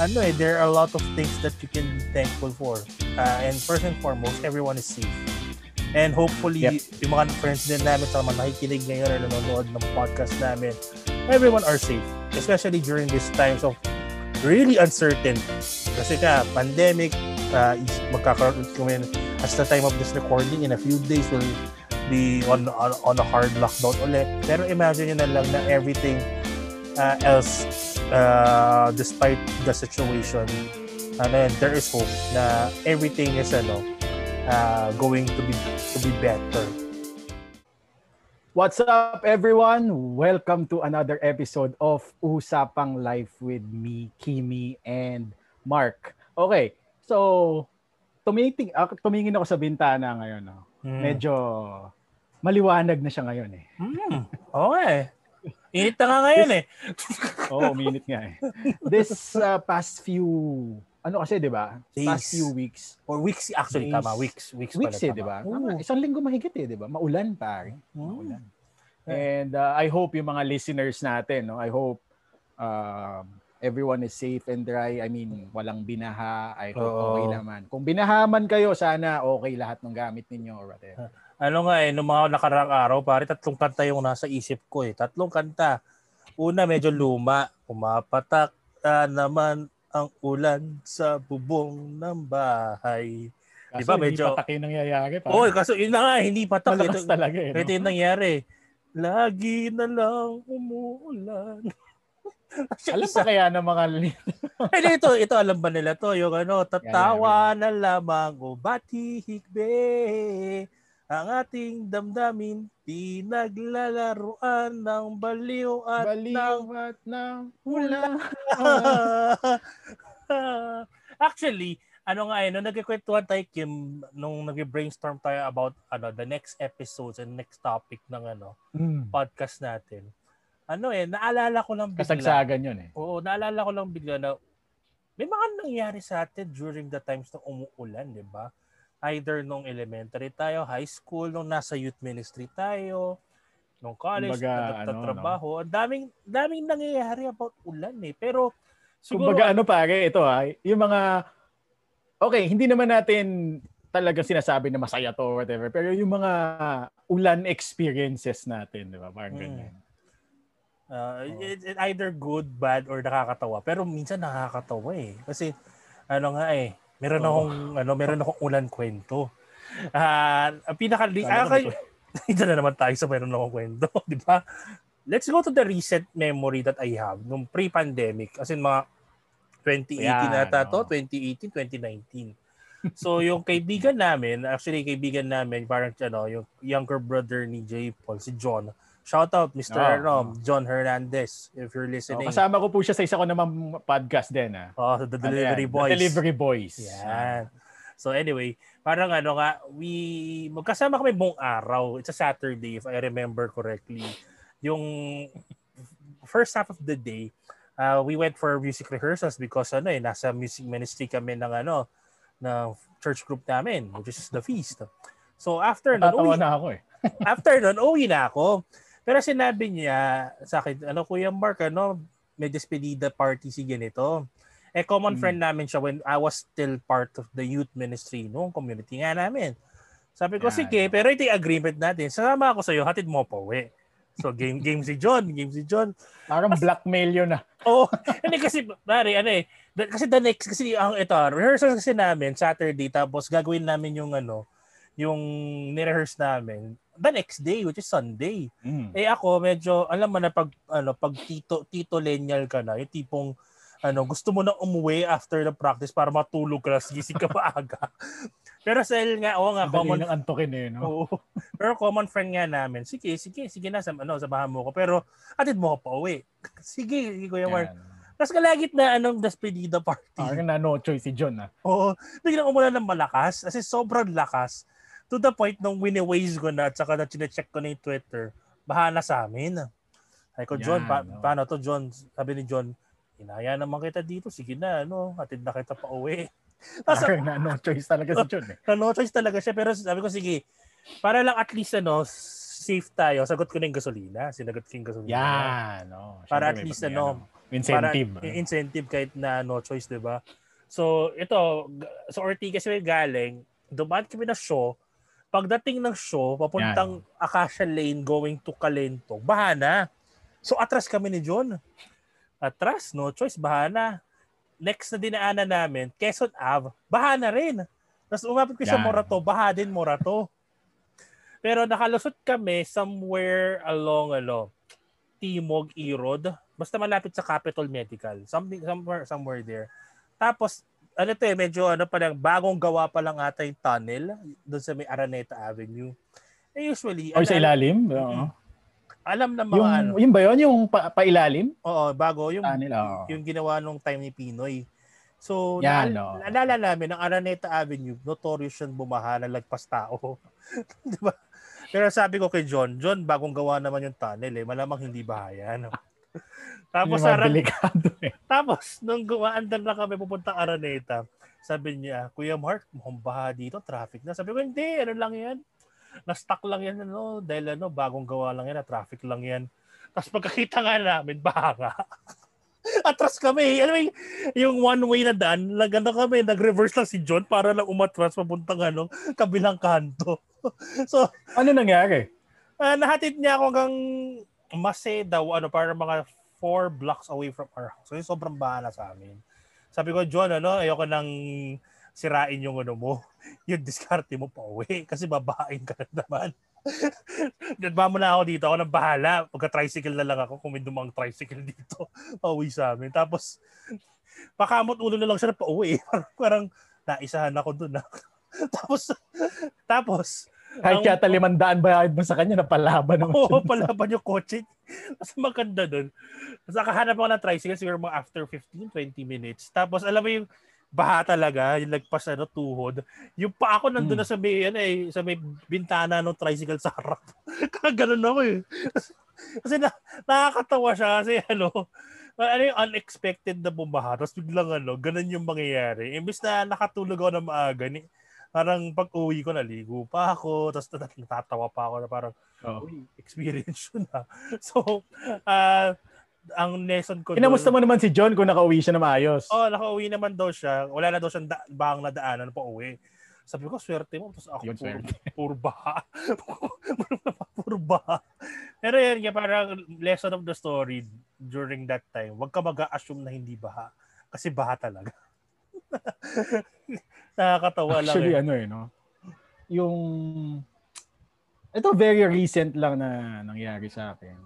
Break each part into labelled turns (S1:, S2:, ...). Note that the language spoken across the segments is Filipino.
S1: ano eh, there are a lot of things that you can be thankful for. Uh, and first and foremost, everyone is safe. And hopefully, yep. yung mga friends din namin sa mga nakikinig ngayon or nanonood ng podcast namin, everyone are safe. Especially during these times of really uncertain. Kasi ka, pandemic, uh, magkakaroon kami as the time of this recording in a few days will be on, on, on a hard lockdown ulit. Pero imagine nyo na lang na everything uh, else uh, despite the situation and then there is hope na everything is ano uh, going to be to be better.
S2: What's up everyone? Welcome to another episode of Usapang Life with me, Kimi and Mark. Okay. So tumiting uh, tumingin ako sa bintana ngayon, no. Hmm. Medyo maliwanag na siya ngayon eh.
S1: Hmm. Okay. Init na nga ngayon eh.
S2: Oo, oh, minute nga eh. This uh, past few ano kasi 'di ba? Past few weeks
S1: or weeks actually days, tama, weeks, weeks,
S2: weeks pala, eh, 'di ba? Isang linggo mahigit eh, 'di ba? Maulan pare. Hmm. Maulan. And uh, I hope yung mga listeners natin, no, I hope uh, everyone is safe and dry. I mean, walang binaha. I hope oh. okay naman. Kung binaha man kayo, sana okay lahat ng gamit ninyo or whatever.
S1: Ano nga eh, nung mga nakarang araw, pare, tatlong kanta yung nasa isip ko eh. Tatlong kanta. Una, medyo luma. Pumapatak uh, naman ang ulan sa bubong ng bahay.
S2: Kaso diba, medyo... hindi patak yung nangyayari.
S1: Oo, oh, kaso yun na nga, hindi patak.
S2: Malakas ito, talaga eh.
S1: No? Ito yung nangyari. Lagi na lang umuulan.
S2: alam ba kaya ng mga
S1: Ay, ito, ito alam ba nila to? Yung ano, tatawa na lamang o batihigbe ang ating damdamin pinaglalaruan ng baliw at
S2: baliw ng, at ng hula.
S1: Actually, ano nga eh, nung nagkikwentuhan tayo, Kim, nung nag-brainstorm tayo about ano, the next episodes and next topic ng ano, mm. podcast natin, ano eh, naalala ko lang
S2: bigla. Kasagsagan yun eh.
S1: Oo, naalala ko lang bigla na may mga nangyari sa atin during the times na umuulan, di ba? Either nung elementary tayo, high school, nung nasa youth ministry tayo, nung college, Kumbaga, ano, trabaho. No? Ang daming, daming nangyayari about ulan eh. Pero
S2: siguro... Kumbaga ano pare, ito ha, yung mga, okay, hindi naman natin talagang sinasabi na masaya to or whatever, pero yung mga ulan experiences natin, di ba? Parang hmm. ganyan.
S1: Uh, oh. it, it either good, bad, or nakakatawa. Pero minsan nakakatawa eh. Kasi ano nga eh, Meron oh. akong ano, meron akong ulan kwento. Ah, uh, ang pinaka ah, ito na naman tayo sa meron akong kwento, di ba? Let's go to the recent memory that I have nung pre-pandemic. As in mga 2018 yeah, nata no. to, 2018, 2019. So yung kaibigan namin, actually kaibigan namin, parang ano, yung younger brother ni J. Paul, si John, Shout out Mr. Oh, Rom, John Hernandez if you're listening.
S2: Oh, kasama ko po siya sa isa ko namang podcast din ah.
S1: Oh, The Delivery ano Boys.
S2: The Delivery Boys.
S1: Yan. So anyway, parang ano nga, we magkasama kami buong araw. It's a Saturday if I remember correctly. Yung first half of the day, uh, we went for music rehearsals because ano eh, nasa music ministry kami ng ano, ng church group namin, which is the feast. So after
S2: nun, uwi, na ako eh.
S1: after nun, uwi na ako. Pero sinabi niya sa akin, ano Kuya Mark, ano, may despedida party si ganito. Eh, common hmm. friend namin siya when I was still part of the youth ministry noong community nga namin. Sabi ko, yeah. sige, pero ito yung agreement natin. Sasama ako sa iyo, hatid mo pa uwi. So, game game si John, game si John.
S2: Parang blackmail yun ah.
S1: Oo. Oh, hindi kasi, pare, ano eh, kasi the next, kasi ang ito, rehearsal kasi namin, Saturday, tapos gagawin namin yung ano, yung ni-rehearse namin the next day which is Sunday. Mm. Eh ako medyo alam mo na pag ano pag tito tito lineal ka na, yung tipong ano, gusto mo na umuwi after the practice para matulog ka, gising ka maaga. Pero sa nga, oo nga,
S2: Dali common... ng antokin eh, no?
S1: Oo. Pero common friend nga namin, sige, sige, sige na, sa, ano, samahan mo ko. Pero, atid mo ko pa uwi. sige, sige, Kuya Mark. Tapos kalagit na anong despedida party.
S2: Parang na no choice si John, ah.
S1: Oo. Biglang umulan ng malakas. Kasi sobrang lakas to the point nung wini-waze ko na at saka na chinecheck ko na yung Twitter, baha na sa amin. Ay ko, John, pa- no? paano to, John? Sabi ni John, inaya naman kita dito, sige na, ano, hatid na kita pa uwi.
S2: Tapos, na no choice talaga si John eh.
S1: no choice talaga siya, pero sabi ko, sige, para lang at least, ano, safe tayo, sagot ko na yung gasolina. Sinagot ko yung gasolina.
S2: Yan. No.
S1: Para at least ano,
S2: incentive.
S1: Para, incentive kahit na no choice, di ba? So, ito, sa Ortigas kami galing, dumaan kami na show. Pagdating ng show, papuntang Yan. Acacia Lane going to Calento, bahana. So, atras kami ni John. Atras, no choice, bahana. Next na dinaanan namin, Quezon Ave, bahana rin. Tapos umapit ko sa Morato, baha din Morato. Pero nakalusot kami somewhere along ano, Timog Irod. Basta malapit sa Capital Medical. Something somewhere somewhere there. Tapos, ano to eh, medyo ano pa lang, bagong gawa pa lang ata yung tunnel doon sa may Araneta Avenue. Eh, usually...
S2: O, sa ilalim? Oo.
S1: Alam na mga
S2: yung,
S1: ano.
S2: Yung ba yun? Yung pa, pailalim?
S1: Oo, bago. Yung,
S2: tunnel, oo.
S1: yung ginawa nung time ni Pinoy. So,
S2: Yan,
S1: naal- no. naalala namin, ang Araneta Avenue, notorious yun bumaha na lagpas tao. Di ba? Pero sabi ko kay John, John, bagong gawa naman yung tunnel eh. Malamang hindi bahaya. No? Tapos sa
S2: delikado eh.
S1: Tapos nung gumaandar na kami pupunta Araneta, sabi niya, Kuya Mark, mukhang baha dito, traffic na. Sabi ko, hindi, ano lang yan. Na-stuck lang yan, ano, dahil ano, bagong gawa lang yan, na traffic lang yan. Tapos pagkakita nga namin, baha nga. atras kami. Alam mo, yung one way na daan, nagano kami, nag-reverse lang si John para lang umatras papuntang ano, kabilang kanto. so,
S2: ano nangyari?
S1: Uh, nahatid niya ako hanggang Mase daw, ano, para mga four blocks away from our house. So, sobrang bahala sa amin. Sabi ko, John, ano, ayoko nang sirain yung ano mo, yung diskarte mo pa uwi kasi babaeng ka na naman. Dadba mo na ako dito, ako nang bahala. Pagka-tricycle na lang ako, kung may dumang tricycle dito, pauwi sa amin. Tapos, pakamot ulo na lang siya na pauwi. Parang, parang naisahan ako dun. Ah. tapos, tapos,
S2: kahit yata limandaan bayad mo sa kanya na palaban.
S1: Oo, palaban yung kotse. Mas maganda doon. Tapos nakahanap ako ng tricycle siguro mga after 15-20 minutes. Tapos alam mo yung baha talaga, yung lagpas ano, tuhod. Yung pa ako nandun hmm. na sa may, ano, eh, sa may bintana ng tricycle sa harap. Kaganon ako eh. Kasi na, nakakatawa siya kasi ano, ano yung unexpected na bumaha. Tapos biglang ano, ganun yung mangyayari. Imbis na nakatulog ako na maaga, ni, parang pag uwi ko, naligo pa ako, tapos natatawa pa ako na parang, oh. uy, experience yun ha. So, uh, ang lesson ko
S2: Kinamusta mo naman si John kung nakauwi siya na maayos?
S1: Oh, nakauwi naman daw siya. Wala na daw siyang da- bahang na daanan pa uwi. Sabi ko, swerte mo. Tapos ako, puro, puro baha. puro baha. Pero yan, yan, parang lesson of the story during that time. Huwag ka mag-assume na hindi baha. Kasi baha talaga. Nakakatawa
S2: lang. Actually,
S1: eh.
S2: ano eh, no? Yung... Ito very recent lang na nangyari sa akin.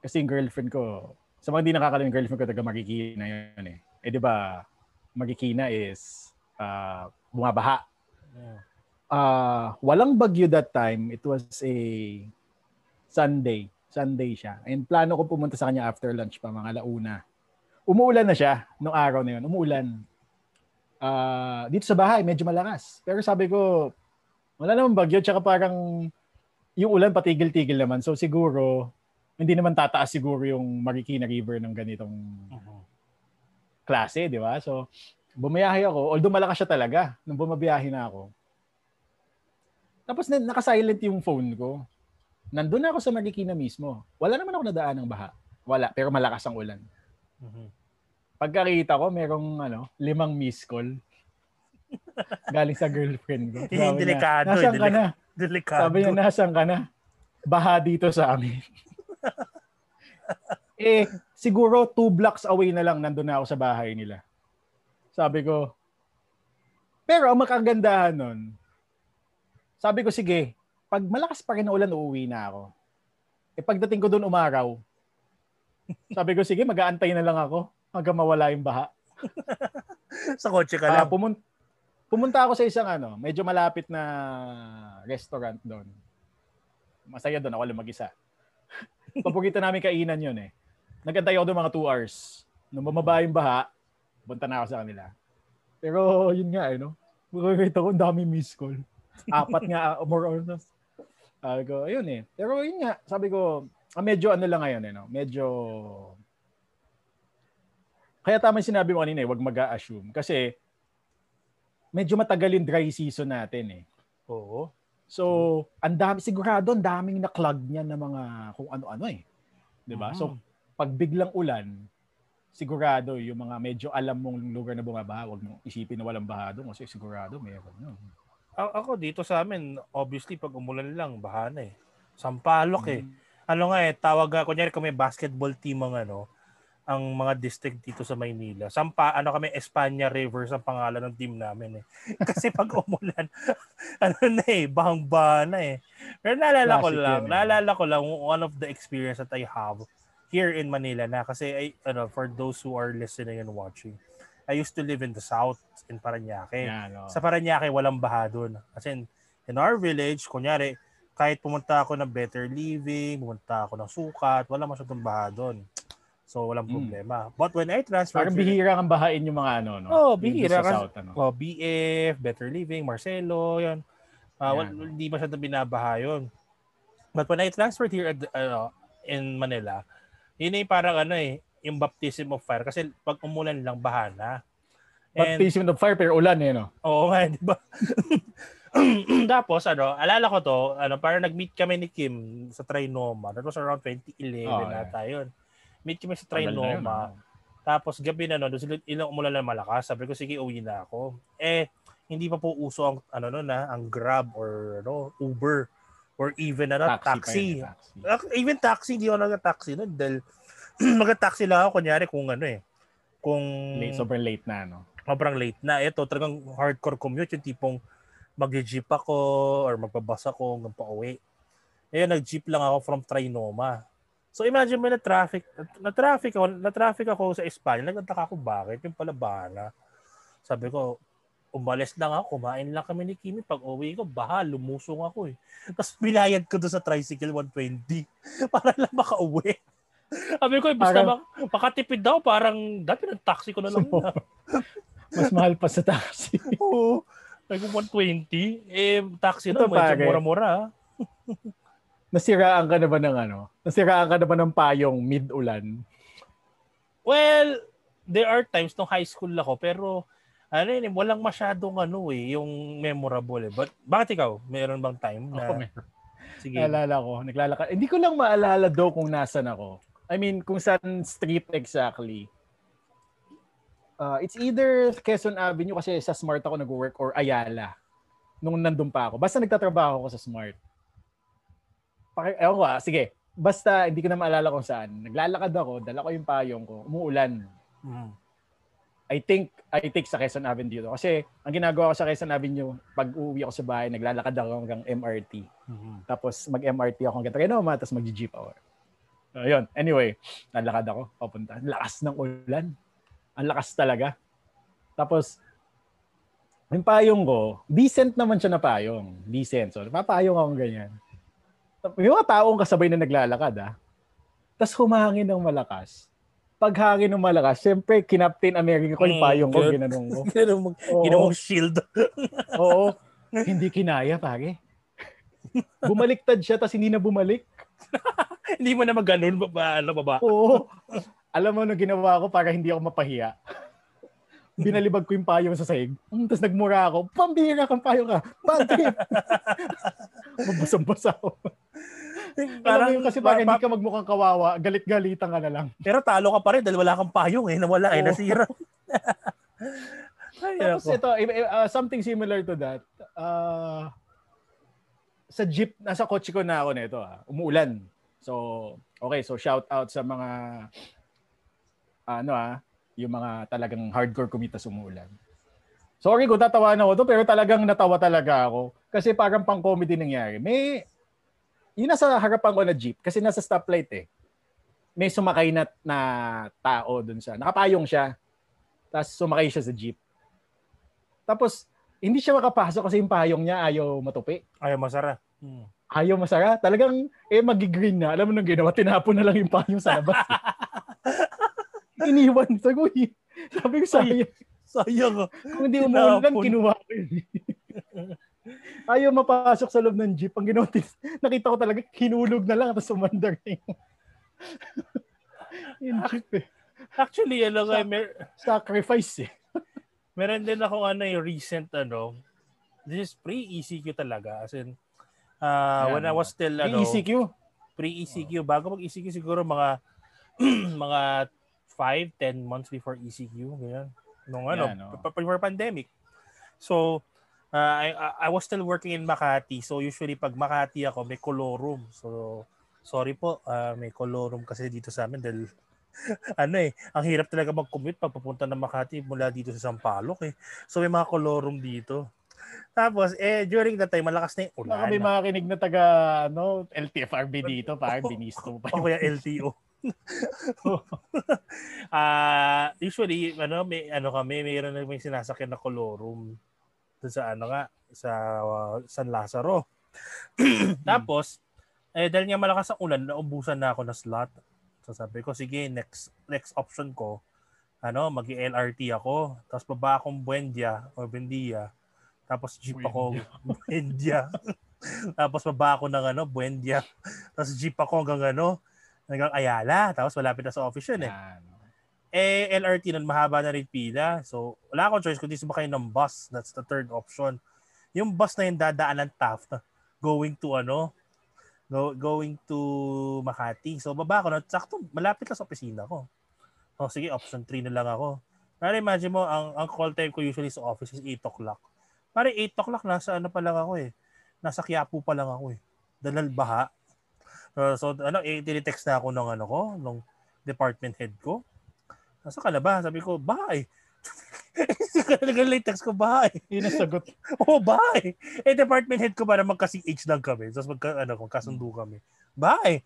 S2: Kasi yung girlfriend ko, sa mga hindi nakakalam yung girlfriend ko, taga Marikina yun eh. Eh di ba, Marikina is uh, bumabaha. Uh, walang bagyo that time. It was a Sunday. Sunday siya. And plano ko pumunta sa kanya after lunch pa, mga launa. Umuulan na siya nung araw na yun. Umuulan uh, dito sa bahay, medyo malakas. Pero sabi ko, wala naman bagyo, tsaka parang yung ulan patigil-tigil naman. So siguro, hindi naman tataas siguro yung Marikina River ng ganitong uh-huh. klase, di ba? So, bumiyahe ako, although malakas siya talaga, nung bumabiyahe na ako. Tapos na, naka-silent yung phone ko. Nandun na ako sa Marikina mismo. Wala naman ako nadaan ng baha. Wala, pero malakas ang ulan. Uh-huh pagkakita ko, merong ano, limang miss call. Galing sa girlfriend ko.
S1: Sabi delikado.
S2: Niya, nasaan ka na?
S1: Delikado.
S2: Sabi niya, nasaan ka na? Baha dito sa amin. eh, siguro two blocks away na lang nandun na ako sa bahay nila. Sabi ko, pero ang makagandahan nun, sabi ko, sige, pag malakas pa rin na ulan, uuwi na ako. Eh pagdating ko doon umaraw, sabi ko, sige, mag-aantay na lang ako hanggang mawala yung baha.
S1: sa kotse ka lang?
S2: Uh, pumun- pumunta ako sa isang ano, medyo malapit na restaurant doon. Masaya doon, ako lang mag-isa. Paborito namin kainan yun eh. Nagantay ako doon mga 2 hours. Nung bumaba yung baha, punta na ako sa kanila. Pero yun nga eh, no? Makikita ko, dami miss call. Apat nga, more or less. Sabi ko, ayun eh. Pero yun nga, sabi ko, ah, medyo ano lang ngayon eh, no? Medyo kaya tama sinabi mo kanina eh, wag mag-assume. Kasi medyo matagal yung dry season natin eh.
S1: Oo.
S2: So, ang dami, sigurado, ang daming na-clog niya ng mga kung ano-ano eh. 'Di ba? Mm-hmm. So, pag biglang ulan, sigurado yung mga medyo alam mong lugar na bumabaha, wag mong isipin na walang baha doon kasi sigurado meron yun.
S1: A- ako dito sa amin, obviously pag umulan lang, baha na eh. Sampalok eh. mm-hmm. eh. Ano nga eh, tawag, kunyari kung may basketball team ang ano, ang mga district dito sa Maynila. Sampa, ano kami, Espanya Rivers ang pangalan ng team namin eh. Kasi pag umulan, ano na eh, bahang na eh. Pero naalala ko lang, yan, eh. naalala ko lang one of the experience that I have here in Manila na kasi I, ano, for those who are listening and watching, I used to live in the south in Paranaque. Yeah, no. Sa Paranaque, walang baha doon. Kasi in, in our village, kunyari, kahit pumunta ako ng better living, pumunta ako ng sukat, wala masyadong baha doon. So, walang hmm. problema. Mm. But when I transferred...
S2: Parang bihira kang bahain yung mga ano, no?
S1: Oh, bihira. Sa South, ano? Oh, BF, Better Living, Marcelo, yan. Uh, yeah. Hindi pa siya binabaha yun. But when I transferred here at, uh, in Manila, yun ay parang ano eh, yung baptism of fire. Kasi pag umulan lang, baha na.
S2: And, baptism of fire pero ulan eh, no?
S1: Oo nga, di ba? Tapos, ano, alala ko to, ano, parang nag-meet kami ni Kim sa Trinoma. That was around 2011 oh, na tayo. Yeah meet kami sa Trinoma. Tapos gabi na no, doon sila ilang umulan na malakas. Sabi ko sige, uwi na ako. Eh hindi pa po uso ang ano no na, ang Grab or ano, Uber or even ano, taxi. taxi. taxi. Even taxi, hindi ako nag-taxi no dahil mag-taxi lang ako kunyari kung ano eh. Kung
S2: late, sobrang late na no.
S1: Sobrang late na. Ito talagang hardcore commute yung tipong mag-jeep ako or magbabas ako hanggang pa uwi. Eh nag-jeep lang ako from Trinoma. So imagine mo na traffic, na traffic ako, na traffic ako sa Espanya. Nagtataka ako bakit yung pala bana. Sabi ko, umalis lang ako, kumain lang kami ni Kimi. Pag uwi ko, baha, lumusong ako eh. Tapos binayad ko doon sa tricycle 120 para lang makauwi. Sabi ko, ibig parang, na makatipid daw, parang dati ng taxi ko na lang. So, na.
S2: mas mahal pa sa taxi.
S1: Oo. Like 120. Eh, taxi na, medyo mura-mura.
S2: Nasiraan ka na ba ng ano? Nasiraan ka na ba ng payong mid-ulan?
S1: Well, there are times nung high school ako pero ano yun, walang masyadong ano eh, yung memorable eh. But bakit ikaw? Meron bang time na... Ako meron.
S2: Sige. Naalala ko, naglalakad. Hindi ko lang maalala do kung nasan ako. I mean, kung saan street exactly. Uh, it's either Quezon Avenue kasi sa Smart ako nag-work or Ayala nung nandun pa ako. Basta nagtatrabaho ako sa Smart. Paki, ewan ko ah, sige. Basta hindi ko na maalala kung saan. Naglalakad ako, dala ko yung payong ko, umuulan. Mm. I think I take sa Quezon Avenue dito. Kasi ang ginagawa ko sa Quezon Avenue, pag uwi ako sa bahay, naglalakad ako hanggang MRT. Mm-hmm. Tapos mag-MRT ako hanggang Trinoma, tapos mag-jeep ako. So, yun. Anyway, nalakad ako, papunta. Lakas ng ulan. Ang lakas talaga. Tapos, yung payong ko, decent naman siya na payong. Decent. So, papayong ako ganyan. May mga taong kasabay na naglalakad ah. Tapos humangin ng malakas. Pag hangin ng malakas, syempre, kinaptain America ko yung hmm, payong ko, ginanong ko.
S1: ginanong shield.
S2: Oo. Hindi kinaya, pare. Bumaliktad siya, tapos hindi na bumalik.
S1: hindi mo na mag-ganon, ba, ano, baba?
S2: Oo. Alam mo, ano ginawa ko para hindi ako mapahiya? Binalibag ko yung payong sa sahig. Mm, tapos nagmura ako, pambira kang payo ka. Bakit? Mabasang-basa ako. Parang yung kasi para hindi ka magmukhang kawawa, galit-galitan ka na lang.
S1: Pero talo ka pa rin dahil wala kang payong eh, nawala eh, nasira.
S2: Ay, Tapos ito, uh, something similar to that. Uh, sa jeep, nasa kotse ko na ako nito, ah, umuulan. So, okay, so shout out sa mga ano ah, yung mga talagang hardcore kumita sumulan. Sorry kung tatawanan ako to, pero talagang natawa talaga ako. Kasi parang pang comedy nangyari. May, yun nasa harapan ko na jeep, kasi nasa stoplight eh. May sumakay na, na tao dun sa, nakapayong siya. Tapos sumakay siya sa jeep. Tapos, hindi siya makapasok kasi yung payong niya ayaw matupi.
S1: Ayaw masara. Hmm.
S2: Ayaw masara. Talagang, eh, magigreen na. Alam mo nang ginawa, tinapon na lang yung payong sa labas. Eh. iniwan. Sabi ko, sabi ko sayang.
S1: Sayang.
S2: Kung hindi umuulan, kinuha ko yun. Ayaw mapasok sa loob ng jeep. Ang ginawa, nakita ko talaga, hinulog na lang tapos umandar na yung, yung jeep eh.
S1: Actually, ano nga, mer-
S2: sacrifice eh.
S1: Meron din ako ano yung recent ano, this is pre-ECQ talaga. As in, Uh, when I was still, ano,
S2: ECQ?
S1: Pre-ECQ. Bago mag-ECQ siguro mga mga 5, 10 months before ECQ. Ganyan. Nung ano, yeah, no? before pandemic. So, uh, I, I was still working in Makati. So, usually pag Makati ako, may colorum. So, sorry po, uh, may colorum kasi dito sa amin dahil ano eh, ang hirap talaga mag-commute pag papunta ng Makati mula dito sa Sampaloc eh. So, may mga colorum dito. Tapos, eh, during that time, malakas na yung ulan.
S2: Baka may makinig na taga, ano, LTFRB dito, parang binisto pa.
S1: O kaya LTO uh, usually ano may ano kami mayroon na may sinasakyan na colorum dun sa ano nga sa uh, San Lazaro. Tapos eh dahil nga malakas ang ulan, naubusan na ako ng slot. So sabi ko sige, next next option ko ano, magi-LRT ako. Tapos baba akong Buendia o Bendia. Tapos jeep ako Buendia. Tapos baba ako ng ano, Buendia. Tapos jeep ako hanggang ano, hanggang Ayala. Tapos malapit na sa office yun eh. Eh, LRT nun, mahaba na rin pila. So, wala akong choice kundi sumakay ng bus. That's the third option. Yung bus na yung dadaan ng Taft going to ano, go, going to Makati. So, baba ko na, sakto, malapit lang sa opisina ko. So, sige, option 3 na lang ako. Para imagine mo, ang, ang call time ko usually sa office is 8 o'clock. Para 8 o'clock, nasa ano pa lang ako eh. Nasa Quiapo pa lang ako eh. Dalal baha. Uh, so ano, eh, text na ako ng ano ko, ng department head ko. Nasa ka na ba? Sabi ko, bye. Nag-late text ko, bye.
S2: Yun ang sagot.
S1: Oo, oh, bye. Eh, department head ko para magkasing age lang kami. Tapos magka, ano, magkasundo kami. Bye.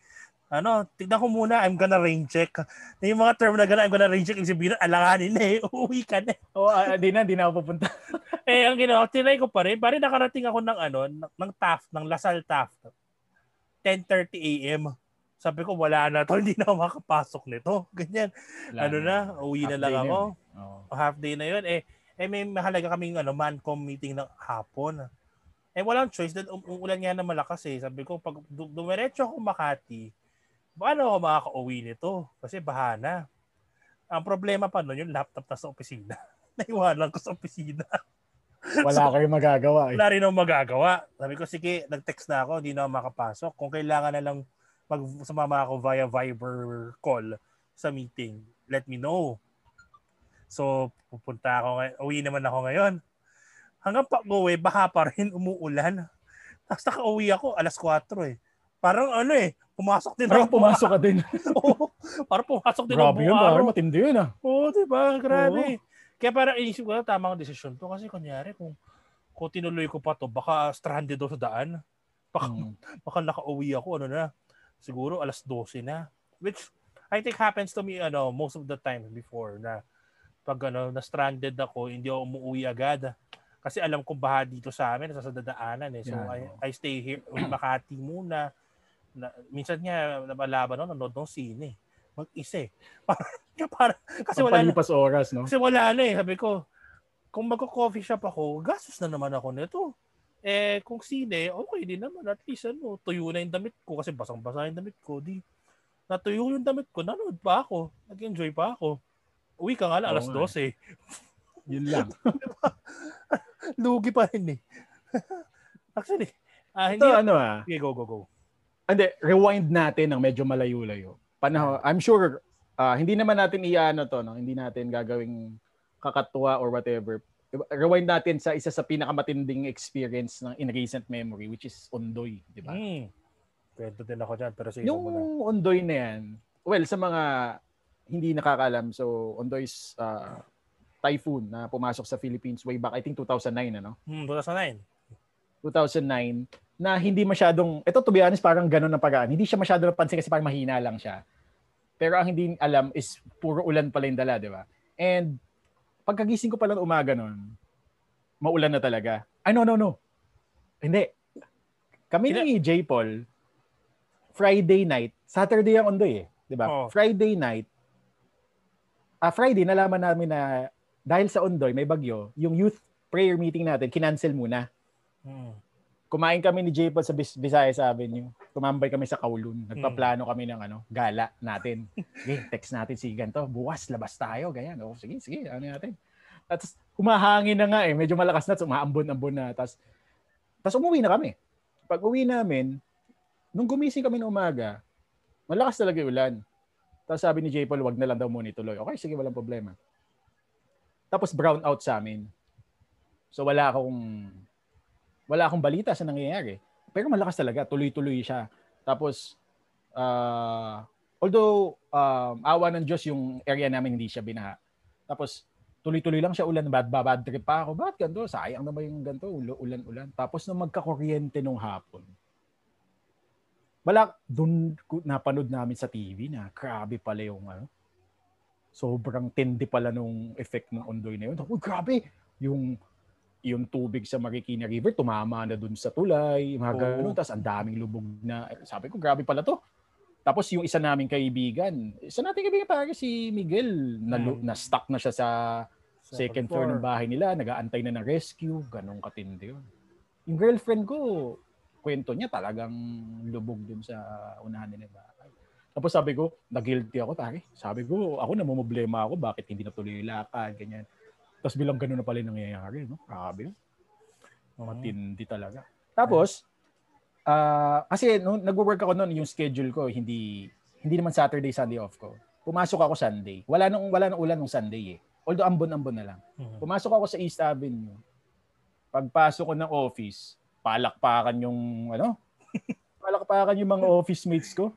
S1: Ano, tignan ko muna, I'm gonna rain check. Yung mga term na gana, I'm gonna rain check, ibig sabihin, alanganin na eh, uuwi ka na.
S2: Oo, oh, uh, di na, di na ako pupunta.
S1: eh, ang ginawa, tinay ko pa rin, pare nakarating ako ng ano, ng, ng Taft, ng Lasal Taft. 10.30 a.m. Sabi ko, wala na to. Hindi na ako makapasok nito. Ganyan. Wala ano na, uwi na lang ako. Na oh. Half day na yun. Eh, eh may mahalaga kaming ano, mancom meeting ng hapon. Eh, walang choice. Dahil um, umulan nga na malakas eh. Sabi ko, pag dumiretso ako Makati, paano ako makaka-uwi nito? Kasi bahana. Ang problema pa nun, yung laptop na sa opisina. Naiwanan ko sa opisina.
S2: Wala so, kayong magagawa.
S1: Eh. Wala rin akong magagawa. Sabi ko, sige, nag-text na ako, hindi na ako makapasok. Kung kailangan na lang mag sumama ako via Viber call sa meeting, let me know. So, pupunta ako, uwi naman ako ngayon. Hanggang pa uwi, baha pa rin, umuulan. Tapos naka-uwi ako, alas 4 eh. Parang ano eh, pumasok din
S2: Parang pumasok ka din.
S1: Oo, parang pumasok din
S2: Grabe yun, parang matindi yun ah.
S1: Oo, diba? Grabe. Oo. Kaya parang inisip ko na tamang desisyon to kasi kunyari kung kung tinuloy ko pa to, baka stranded daw sa daan. Baka, mm. baka nakauwi ako, ano na, siguro alas 12 na. Which I think happens to me ano most of the time before na pag ano na stranded ako, hindi ako umuwi agad. Kasi alam kong baha dito sa amin sa dadaanan eh. So yeah. I, I stay here in Makati muna. Na, minsan nga nabalaban no, nanood ng sine mag-isa eh. Para, kasi wala
S2: na. oras, no?
S1: Kasi wala na eh. Sabi ko, kung magko-coffee shop ako, gastos na naman ako nito. Eh, kung sine, okay din naman. At least, ano, tuyo na yung damit ko kasi basang-basa yung damit ko. Di, natuyo yung damit ko, nanood pa ako. Nag-enjoy pa ako. Uwi ka nga lang, alas oh, 12 eh.
S2: Yun lang.
S1: Lugi pa rin eh. Actually,
S2: ah, hindi, Ito, ano ah.
S1: Okay, go, go, go.
S2: Hindi, rewind natin ng medyo malayo-layo panahon, I'm sure uh, hindi naman natin iano to, no? Hindi natin gagawing kakatuwa or whatever. Rewind natin sa isa sa pinakamatinding experience ng in recent memory which is Ondoy, di ba?
S1: Mm. Kwento din ako diyan pero sige
S2: Yung muna. Ondoy na yan, well, sa mga hindi nakakalam, so Ondoy is uh, typhoon na pumasok sa Philippines way back, I think 2009, ano?
S1: Hmm, 2009.
S2: 2009 na hindi masyadong, ito to be honest, parang ganun ang pag Hindi siya masyado napansin kasi parang mahina lang siya. Pero ang hindi alam is puro ulan pala yung dala, di ba? And pagkagising ko pala umaga nun, maulan na talaga. Ay, no, no, no. Hindi. Kami ni J. Paul, Friday night, Saturday ang ondoy eh. Di ba? Oh. Friday night, ah, Friday, nalaman namin na dahil sa ondoy, may bagyo, yung youth prayer meeting natin, kinancel muna. Hmm kumain kami ni J-Pod sa Bis- Visayas Avenue. Tumambay kami sa Kowloon. Nagpaplano kami ng ano, gala natin. Sige, text natin si ganto. Buwas, labas tayo. Ganyan. Oh, sige, sige. Ano natin. Tapos humahangin na nga eh. Medyo malakas na. Umaambon-ambon na. Tapos, tapos umuwi na kami. pag uwi namin, nung gumising kami ng umaga, malakas talaga yung ulan. Tapos sabi ni J. Paul, wag na lang daw muna ituloy. Okay, sige, walang problema. Tapos brown out sa amin. So wala akong wala akong balita sa nangyayari. Pero malakas talaga, tuloy-tuloy siya. Tapos uh, although um, awa ng Diyos yung area namin hindi siya binaha. Tapos tuloy-tuloy lang siya ulan, bad, bad trip pa ako. Bakit ganito? Sayang naman yung ganito, ulan-ulan. Tapos nung magkakuryente nung hapon, wala, doon napanood namin sa TV na grabe pala yung ano, sobrang tindi pala nung effect ng ondoy na yun. Uy, grabe! Yung yung tubig sa Marikina River tumama na doon sa tulay, mga oh. ganun. Tapos ang daming lubog na, sabi ko, grabe pala to. Tapos yung isa naming kaibigan, isa nating kaibigan parang si Miguel, na, hmm. na stuck na siya sa second floor ng bahay nila, nagaantay na ng rescue, ganun katindi yun. Yung girlfriend ko, kwento niya talagang lubog dun sa unahan nila bahay. Tapos sabi ko, nag-guilty ako, pare. Sabi ko, ako na namumblema ako, bakit hindi natuloy yung lakad, ganyan. Tapos bilang ganun na pala nangyayari, no? Grabe yun. Matindi talaga. Tapos, Uh, kasi nung nagwo-work ako noon, yung schedule ko hindi hindi naman Saturday, Sunday off ko. Pumasok ako Sunday. Wala nung wala nang ulan nung Sunday eh. Although ambon-ambon na lang. Mm-hmm. Pumasok ako sa East Avenue. Pagpasok ko ng office, palakpakan yung ano? palakpakan yung mga office mates ko.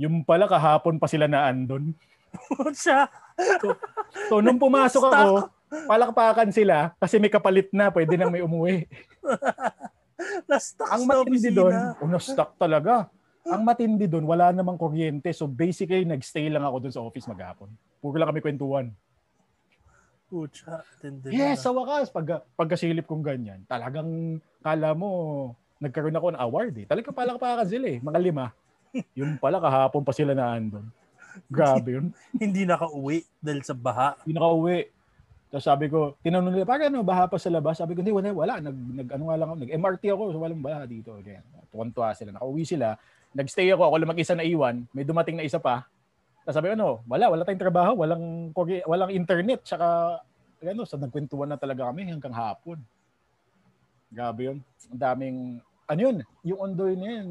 S2: Yung pala kahapon pa sila na andon. So, so nung pumasok ako, palakpakan sila kasi may kapalit na, pwede nang may umuwi.
S1: na-stuck
S2: Ang matindi doon, oh, na-stuck talaga. Ang matindi doon, wala namang kuryente. So basically, nag-stay lang ako doon sa office maghapon. Puro lang kami kwentuhan.
S1: Pucha, tindi
S2: Yes, sa wakas, pag, pagkasilip kong ganyan, talagang kala mo, nagkaroon ako ng award eh. Talagang palakpakan sila eh, mga lima. Yung pala, kahapon pa sila na andon. Grabe yun.
S1: Hindi nakauwi dahil sa baha.
S2: Hindi nakauwi. Tapos sabi ko, tinanong nila, parang ano, baha pa sa labas? Sabi ko, hindi, wala, wala. Nag, nag, ano nga lang nag-MRT ako, so walang baha dito. Ganyan. Tuwan-tuwa sila. Nakauwi sila. Nagstay ako, ako lang mag-isa na iwan. May dumating na isa pa. Tapos sabi ko, ano, wala, wala tayong trabaho, walang, walang internet, tsaka, ano, so nagkwentuhan na talaga kami hanggang hapon. Grabe yun. Ang daming, ano yun, yung ondoy na yun,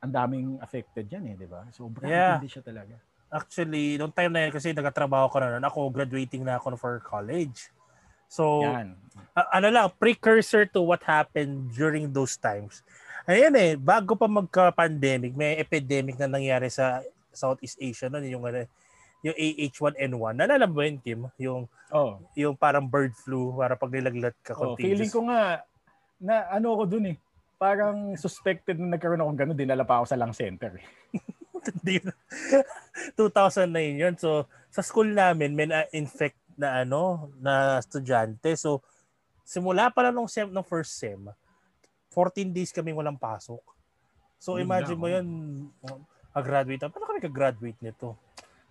S2: ang daming affected yan eh, di ba? Sobrang yeah. hindi siya talaga.
S1: Actually, noong time na yun, kasi nagatrabaho ko na nun, ako graduating na ako for college. So, Yan. Uh, ano lang, precursor to what happened during those times. Ayan eh, bago pa magka-pandemic, may epidemic na nangyari sa Southeast Asia noon, yung ano, yung AH1N1. Nalala mo yun, Kim? Yung, oh. yung parang bird flu, para pag nilaglat ka.
S2: Oh, feeling ko nga, na ano ako dun eh, parang suspected na nagkaroon akong gano'n, dinala pa ako sa lung center. Eh.
S1: 2009 yun. So, sa school namin, may na-infect na ano, na estudyante. So, simula pa lang nung sem, nung first sem, 14 days kami walang pasok. So, imagine mo yun, a-graduate. Paano kami ka-graduate nito?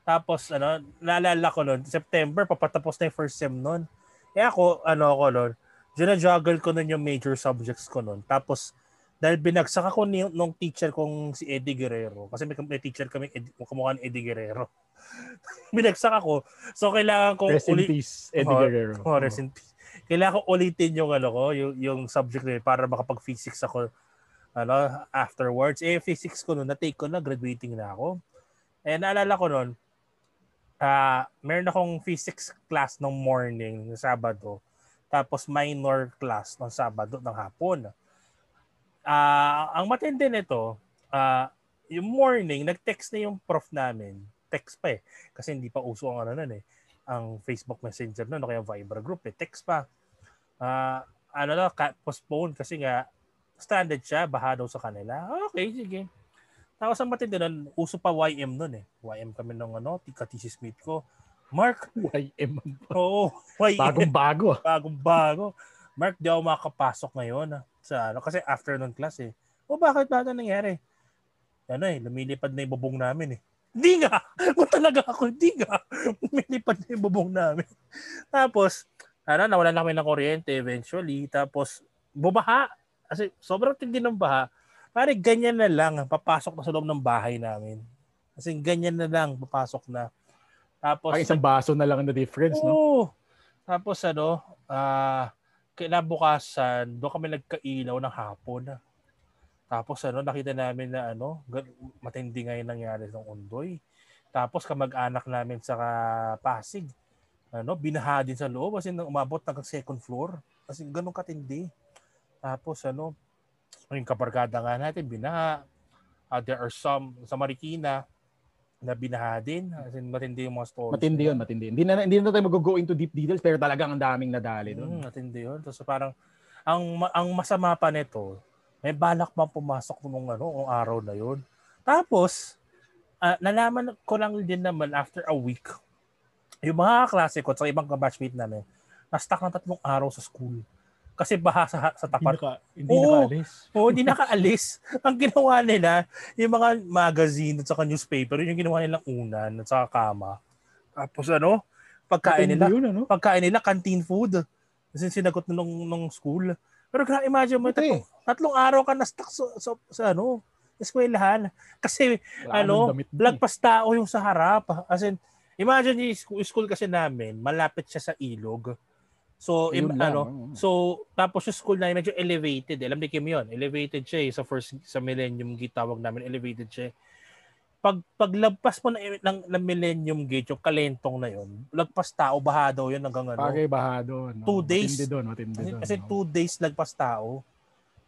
S1: Tapos, ano, naalala ko noon, September, papatapos na yung first sem noon. Eh ako, ano ako noon, juggle ko noon yung major subjects ko noon. Tapos, dahil binagsak ako ni, nung teacher kong si Eddie Guerrero kasi may, may teacher kami Eddie, kamukha ni Eddie Guerrero. binagsak ako. So kailangan ko
S2: Rest uli- in peace, Eddie oh, Guerrero.
S1: Oh, rest in peace. Kailangan ko ulitin yung ano ko, yung, yung subject na para makapag-physics ako ano, afterwards. Eh, physics ko noon, na-take ko na, graduating na ako. Eh, naalala ko noon, uh, meron akong physics class ng morning, ng Sabado. Tapos minor class ng Sabado ng hapon uh, ang matindi nito, uh, yung morning, nag-text na yung prof namin. Text pa eh. Kasi hindi pa uso ang ano nun eh. Ang Facebook Messenger nun, o kaya Viber group eh. Text pa. Uh, ano na, postpone kasi nga, stranded siya, baha daw sa kanila. Okay, sige. Tapos ang matindi nun, uso pa YM nun eh. YM kami nung ano, tika thesis mate ko. Mark.
S2: YM.
S1: Oo. YM.
S2: Bagong bago.
S1: Mark, di ako makakapasok ngayon sa ano kasi afternoon class eh. O bakit ba ito nangyari? Ano eh, lumilipad na yung bubong namin eh. Hindi nga! Kung talaga ako, hindi nga. Lumilipad na yung bubong namin. Tapos, ano, nawalan na kami ng kuryente eventually. Tapos, bumaha. Kasi sobrang tindi ng baha. Pare, ganyan na lang. Papasok na sa loob ng bahay namin. Kasi ganyan na lang, papasok na. Tapos,
S2: Ay, isang baso na lang na difference, oo.
S1: no? Tapos, ano, ah, uh, kinabukasan, doon kami nagkailaw ng hapon. Tapos ano, nakita namin na ano, matindi ngayon nangyari ng Undoy. Tapos kamag-anak namin sa Pasig, ano, binaha din sa loob kasi umabot hanggang second floor. Kasi ganun katindi. Tapos ano, yung kabarkada nga natin, binaha. Uh, there are some sa Marikina na binaha din. As in, matindi yung mga stories.
S2: Matindi yun, matindi. Hindi na, hindi na tayo mag-go into deep details pero talagang ang daming nadali doon.
S1: Mm, matindi yun. So, parang, ang, ang masama pa nito, may balak man pumasok nung ano, nung araw na yun. Tapos, uh, nalaman ko lang din naman after a week, yung mga klase ko sa ibang batchmate namin, na-stuck na tatlong araw sa school. Kasi baha sa, sa tapat.
S2: Hindi, naka, hindi oo, nakaalis.
S1: Oo, hindi nakaalis. Ang ginawa nila, yung mga magazine at saka newspaper, yun yung ginawa nilang unan at saka kama. Tapos ano, pagkain nila, yun, ano? pagkain nila, canteen food. Kasi sinagot na nung, nung school. Pero gra imagine mo, tatlong, tatlong araw ka na-stuck sa, sa, sa ano, eskwelahan. Kasi, Wala ano, lagpas tao yung sa harap. As in, imagine yung school, school kasi namin, malapit siya sa ilog. So, im, ano, so tapos yung school na medyo elevated. Eh. Alam ni Kim 'yon, elevated siya eh, sa first sa Millennium Gate tawag namin, elevated siya. Eh. Pag paglagpas mo ng, ng, ng Millennium Gate, yung kalentong na 'yon, lagpas tao, baha daw 'yun hanggang ano.
S2: Bagay baha doon. No?
S1: Two days.
S2: Matindi doon, matindi doon.
S1: Kasi no? two days lagpas tao.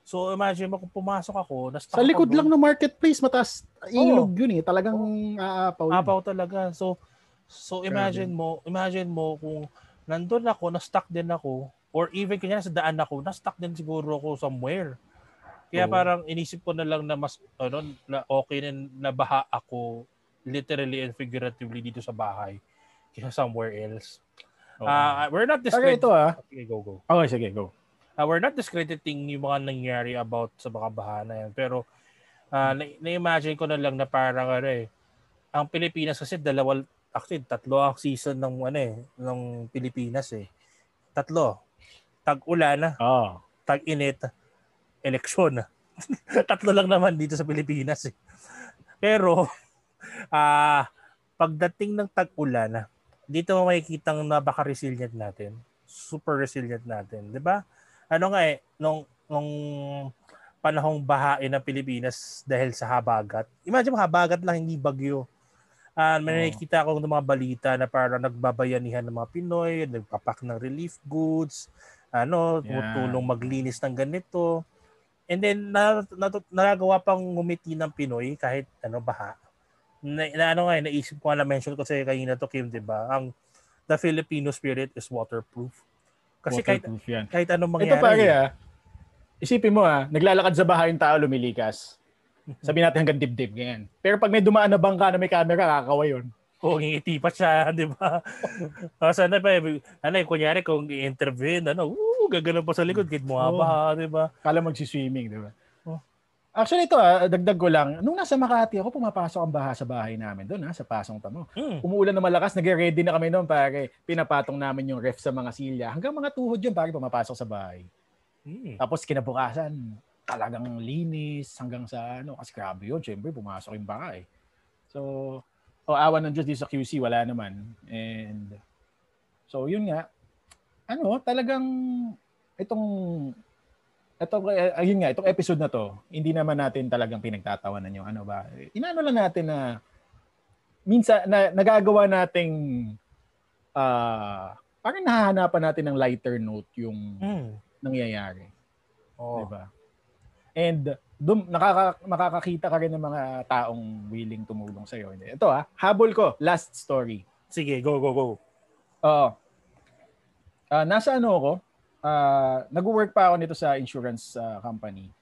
S1: So imagine mo kung pumasok ako,
S2: Sa likod lang ng marketplace, mataas ilog oh. yun eh. Talagang oh. aapaw.
S1: Aapaw talaga. So so imagine mo, imagine mo kung nandun ako, na-stuck din ako, or even kanya sa daan ako, na-stuck din siguro ako somewhere. Kaya oh. parang inisip ko na lang na mas ano na okay na nabaha ako literally and figuratively dito sa bahay kaysa somewhere else. Oh. Uh, we're not
S2: discrediting. ito ah.
S1: Okay, go, go.
S2: Okay, sige, go.
S1: Uh, we're not discrediting yung mga nangyari about sa mga baha na yan. Pero uh, na- na-imagine ko na lang na parang ano eh, ang Pilipinas kasi dalawa, actually tatlo ang season ng ano eh ng Pilipinas eh. Tatlo. Tag-ulan,
S2: oh.
S1: tag-init, eleksyon. tatlo lang naman dito sa Pilipinas eh. Pero ah uh, pagdating ng tag-ulan, dito mo makikita ng napaka-resilient natin. Super resilient natin, 'di ba? Ano nga eh nung nung panahong bahain ng Pilipinas dahil sa habagat. Imagine mo habagat lang hindi bagyo Uh, may nakikita ako ng mga balita na parang nagbabayanihan ng mga Pinoy, nagpapak ng relief goods, ano, yeah. maglinis ng ganito. And then, na, na, nagagawa pang ngumiti ng Pinoy kahit ano, baha. Na, na ano nga, eh, naisip ko na mention ko sa kanina to, Kim, di ba? Ang the Filipino spirit is waterproof. Kasi waterproof kahit, yan. kahit anong mangyari.
S2: Ito pare ah, isipin mo ah, naglalakad sa bahay yung tao lumilikas sabi natin hanggang dibdib, ganyan. Pero pag may dumaan na bangka na may camera, kakawa yun.
S1: Oo, oh, ngiti pa siya, di ba? oh, sana pa, ano, kunyari kung i-interview, ano, uh, gagano pa sa likod, kit mo oh. di ba?
S2: Kala magsiswimming, di ba? Oh. Actually, ito ah, dagdag ko lang. Nung nasa Makati ako, pumapasok ang baha sa bahay namin doon, ha, sa Pasong Tamo. Mm. Umuulan na malakas, nag-ready na kami noon, pare. Pinapatong namin yung ref sa mga silya. Hanggang mga tuhod yun, pare, pumapasok sa bahay. Mm. Tapos kinabukasan, talagang linis hanggang sa ano kasi grabe yun syempre pumasok yung baka eh so oh, awan ng Diyos sa QC wala naman and so yun nga ano talagang itong ito ayun nga itong episode na to hindi naman natin talagang pinagtatawanan yung ano ba inano lang natin na minsan na, nagagawa nating uh, parang nahahanapan natin ng lighter note yung mm. nangyayari. Oh. Diba? And dum, nakaka, makakakita ka rin ng mga taong willing tumulong sa iyo. Ito ah, habol ko, last story.
S1: Sige, go, go, go.
S2: Oo. Uh, nasa ano ako, uh, nag-work pa ako nito sa insurance uh, company.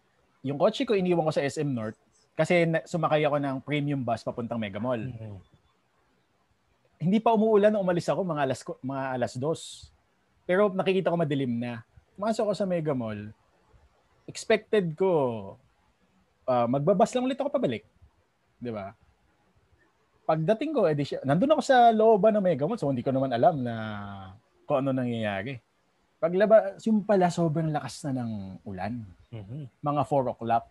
S2: Yung kotse ko iniwan ko sa SM North kasi sumakay ako ng premium bus papuntang Mega Mall. Mm-hmm. Hindi pa umuulan nung umalis ako, mga alas, mga alas dos. Pero nakikita ko madilim na. Pumasok ako sa Mega Mall, expected ko, uh, magbabas lang ulit ako pabalik. Di ba? Pagdating ko, edi siya, nandun ako sa looban ng Mega Mall, so hindi ko naman alam na kung ano nangyayari. Paglaba, yung pala sobrang lakas na ng ulan. Mm-hmm. Mga 4 o'clock.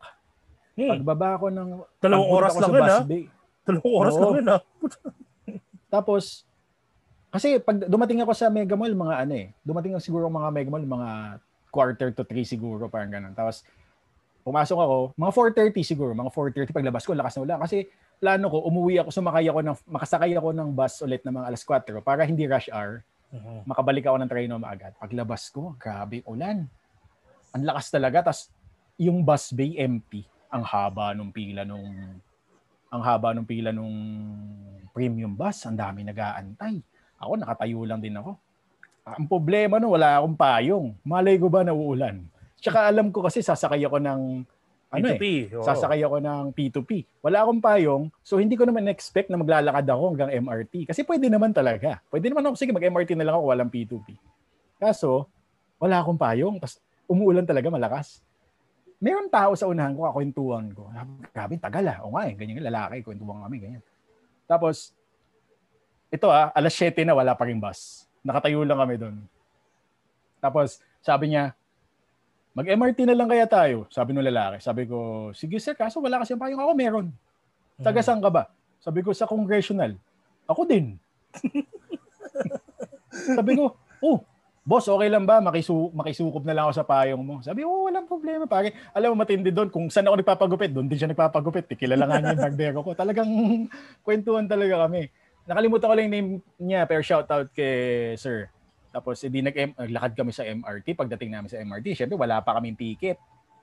S2: Hmm. Pagbaba ko ng...
S1: Dalawang oras lang yun, ha? Dalawang oras Oo. lang yun, ha?
S2: Tapos, kasi pag dumating ako sa Mega Mall, mga ano eh, dumating ako siguro mga Mega Mall, mga quarter to three siguro, parang ganun. Tapos, pumasok ako, mga 4.30 siguro, mga 4.30 paglabas ko, lakas na ulan. Kasi plano ko, umuwi ako, sumakay ako ng, makasakay ako ng bus ulit ng mga alas 4 para hindi rush hour. Uh-huh. Makabalik ako ng train agad. Paglabas ko, grabe ulan. Ang lakas talaga. Tapos yung bus bay empty. Ang haba nung pila nung ang haba nung pila nung premium bus. Ang dami nag-aantay. Ako, nakatayo lang din ako. Ang problema no, wala akong payong. Malay ko ba na uulan? Tsaka alam ko kasi sasakay ako ng ano P2P. eh, sasakay ako ng P2P. Wala akong payong, so hindi ko naman expect na maglalakad ako hanggang MRT. Kasi pwede naman talaga. Pwede naman ako, sige mag-MRT na lang ako, walang P2P. Kaso, wala akong payong, tapos umuulan talaga malakas. Meron tao sa unahan ko, kakwentuhan ko. Grabe, tagal ah. O nga eh, ganyan lalaki, kwentuhan kami, ganyan. Tapos, ito ah, alas 7 na wala pa rin bus. Nakatayo lang kami doon. Tapos, sabi niya, Mag-MRT na lang kaya tayo, sabi ng lalaki. Sabi ko, sige sir, kaso wala kasi payong ako, meron. Taga saan ka ba? Sabi ko, sa congressional. Ako din. sabi ko, oh, boss, okay lang ba? Makisu makisukob na lang ako sa payong mo. Sabi, oh, walang problema, pare. Alam mo, matindi doon. Kung saan ako nagpapagupit, doon din siya nagpapagupit. Kilala nga niya yung barbero ko. Talagang kwentuhan talaga kami. Nakalimutan ko lang yung name niya, pero shout out kay sir. Tapos hindi nag naglakad kami sa MRT. Pagdating namin sa MRT, syempre wala pa kaming ticket.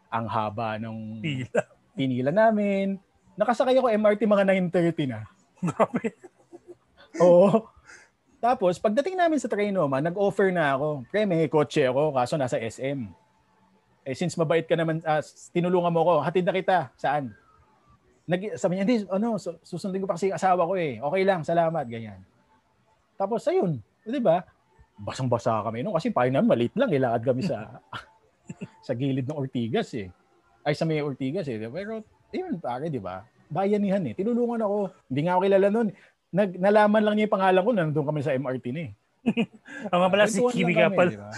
S2: Ang haba nung
S1: pila.
S2: Pinila namin. Nakasakay ako MRT mga 9:30 na.
S1: Grabe.
S2: Oo. Tapos pagdating namin sa Trinoma, nag-offer na ako. Pre, may kotse ako kaso nasa SM. Eh since mabait ka naman, uh, tinulungan mo ako, hatid na kita. Saan? Nag, sabi niya, hindi, ano, susundin ko pa kasi asawa ko eh. Okay lang, salamat, ganyan. Tapos, ayun, di ba? basang-basa kami no kasi payo namin maliit lang ilakad kami sa sa gilid ng Ortigas eh. Ay sa may Ortigas eh. Pero yun pare, di ba? Bayanihan eh. Tinulungan ako. Hindi nga ako kilala noon. Nag, nalaman lang niya yung pangalan ko nandun kami sa MRT ni. Eh.
S1: Ang nga pala si Kimi ka pala. Diba?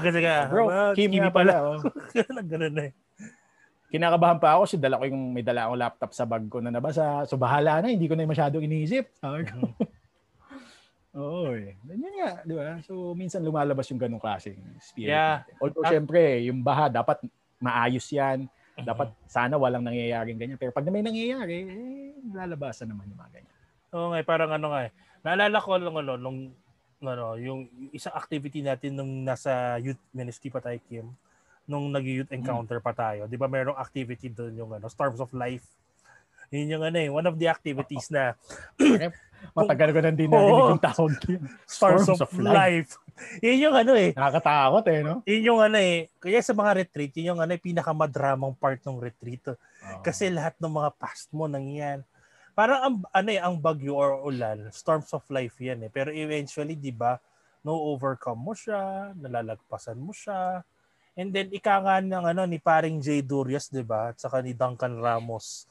S1: Kasi ka,
S2: bro, Kimi, Kimi pala. Oh.
S1: Ganun na eh.
S2: Kinakabahan pa ako kasi dala ko yung may dala akong laptop sa bag ko na nabasa. So bahala na, hindi ko na masyadong iniisip. Oo eh. Ganyan nga, di ba? So, minsan lumalabas yung ganong klaseng spirit.
S1: Yeah.
S2: Although, uh, syempre, yung baha, dapat maayos yan. Uh-huh. Dapat sana walang nangyayaring ganyan. Pero pag na may nangyayari, eh, lalabasan naman yung mga ganyan.
S1: Oo nga, eh, parang ano nga eh. Naalala ko lang ano, nung ano, yung isang activity natin nung nasa youth ministry pa tayo, Kim, nung nag-youth hmm. encounter pa tayo. Di ba merong activity doon yung ano, Storms of Life. Yun yung ano eh, one of the activities na
S2: Matagal ko nang din narinig yung tawag yun.
S1: Stars of, of life. life. yun yung ano eh.
S2: Nakakatakot eh, no?
S1: Yun yung ano eh. Kaya sa mga retreat, yun yung ano eh, pinakamadramang part ng retreat. Oh. Kasi lahat ng mga past mo nang yan. Parang ang, ano eh, ang bagyo or ulan, storms of life yan eh. Pero eventually, di ba, no overcome mo siya, nalalagpasan mo siya. And then, ika nga ng ano, ni paring Jay Durias, di ba? At saka ni Duncan Ramos.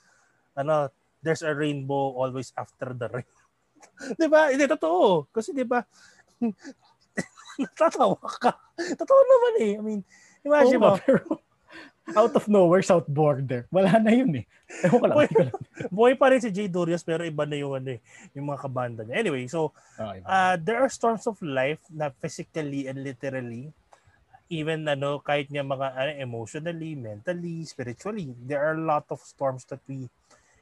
S1: Ano, there's a rainbow always after the rain. 'Di ba? Hindi totoo. Kasi 'di ba? Natatawa ka. Totoo naman eh. I mean, imagine oh, mo. Pero
S2: out of nowhere, South Border. Wala na yun eh. Ewan ko lang. Boy,
S1: boy pa rin si Jay Durias pero iba na yung, ano, eh, yung mga kabanda niya. Anyway, so uh, there are storms of life na physically and literally even ano kahit nga mga ano, emotionally, mentally, spiritually, there are a lot of storms that we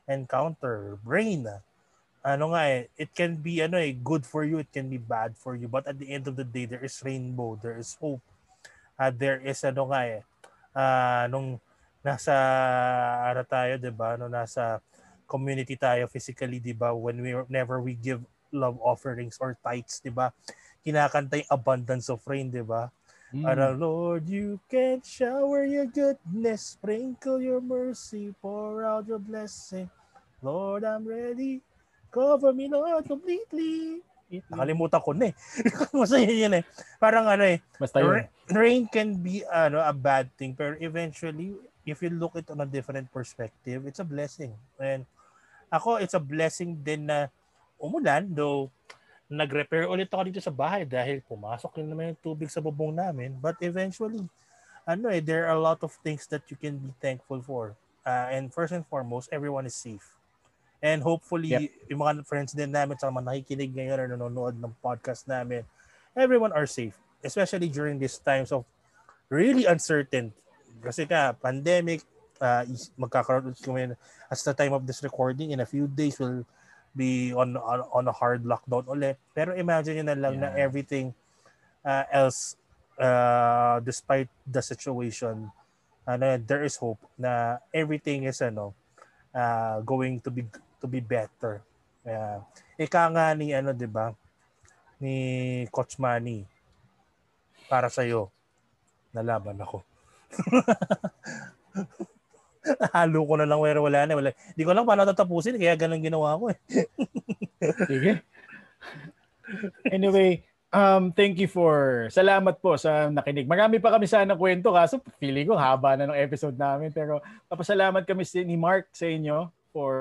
S1: encounter. Brain, ano nga eh, it can be ano eh, good for you, it can be bad for you. But at the end of the day, there is rainbow, there is hope. Uh, there is ano nga eh, uh, nung nasa ara tayo, 'di ba? No nasa community tayo physically, 'di ba? When we never we give love offerings or tithes, 'di ba? Kinakanta yung abundance of rain, 'di ba? Mm. Para Lord, you can shower your goodness, sprinkle your mercy, pour out your blessing. Lord, I'm ready Cover me, Lord, completely. Nakalimutan ko na eh. Masaya yun eh. Parang ano eh.
S2: Basta yun.
S1: Rain can be ano, a bad thing, pero eventually, if you look at it on a different perspective, it's a blessing. And ako, it's a blessing din na umulan, though nag-repair ulit ako dito sa bahay dahil pumasok din naman yung tubig sa bubong namin. But eventually, ano eh, there are a lot of things that you can be thankful for. Uh, and first and foremost, everyone is safe. And hopefully, yep. yung mga friends din namin sa mga nakikinig ngayon or nanonood ng podcast namin, everyone are safe. Especially during these times of really uncertain. Kasi ka, pandemic, uh, magkakaroon as the time of this recording in a few days will be on on, on a hard lockdown ulit. Pero imagine nyo na lang yeah. na everything uh, else uh, despite the situation ano there is hope na everything is ano uh, going to be to be better. Uh, ika nga ni ano 'di ba ni Coach Manny para sa iyo nalaban ako. Halo ko na lang pero wala na. Wala. Hindi ko lang paano tatapusin kaya ganun ginawa ko eh.
S2: Sige. Anyway, um, thank you for, salamat po sa nakinig. Marami pa kami sana kwento kaso feeling ko haba na ng episode namin pero papasalamat kami ni Mark sa inyo for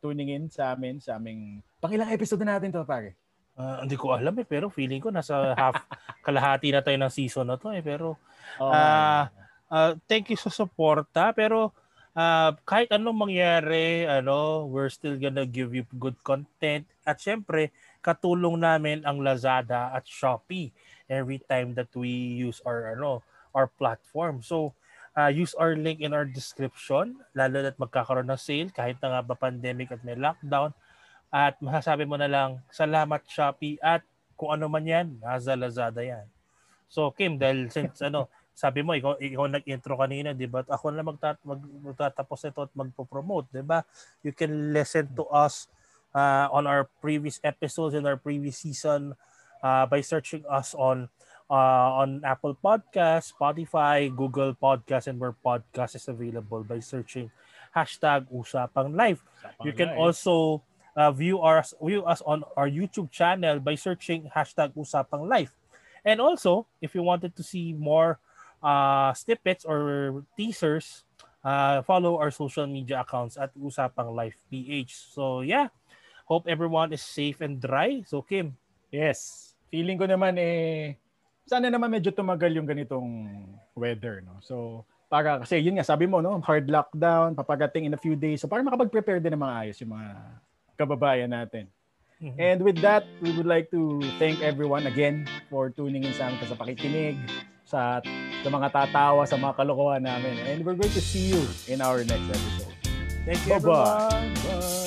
S2: tuning in sa amin, sa aming, pangilang episode na natin to pare?
S1: Uh, hindi ko alam eh, pero feeling ko nasa half, kalahati na tayo ng season na to eh. Pero, oh. uh, uh, thank you sa suporta. Pero, uh, kahit anong mangyari, ano, we're still gonna give you good content. At syempre, katulong namin ang Lazada at Shopee every time that we use our ano, our platform. So, uh, use our link in our description, lalo na't magkakaroon ng sale kahit na nga ba pandemic at may lockdown. At masasabi mo na lang, salamat Shopee at kung ano man yan, nasa Lazada yan. So Kim, dahil since ano, sabi mo, ikaw, ikaw nag-intro kanina, di ba? Ako na magtat mag, magtatapos ito at magpo-promote, di ba? You can listen to us uh, on our previous episodes in our previous season uh, by searching us on uh, on Apple Podcasts, Spotify, Google Podcasts, and where podcast is available by searching hashtag Usapang Live. Usapang you can Live. also uh, view, our, view us on our YouTube channel by searching hashtag Usapang Live. And also, if you wanted to see more uh, snippets or teasers, uh, follow our social media accounts at Usapang Life PH. So yeah, hope everyone is safe and dry. So Kim.
S2: Yes. Feeling ko naman eh, sana naman medyo tumagal yung ganitong weather. No? So para kasi yun nga sabi mo no hard lockdown papagating in a few days so para makapag-prepare din ng mga ayos yung mga kababayan natin mm-hmm. and with that we would like to thank everyone again for tuning in sa amin sa pakikinig sa, sa mga tatawa, sa mga kalokohan namin. And we're going to see you in our next episode.
S1: Thank you, Bye-bye. everyone. Bye.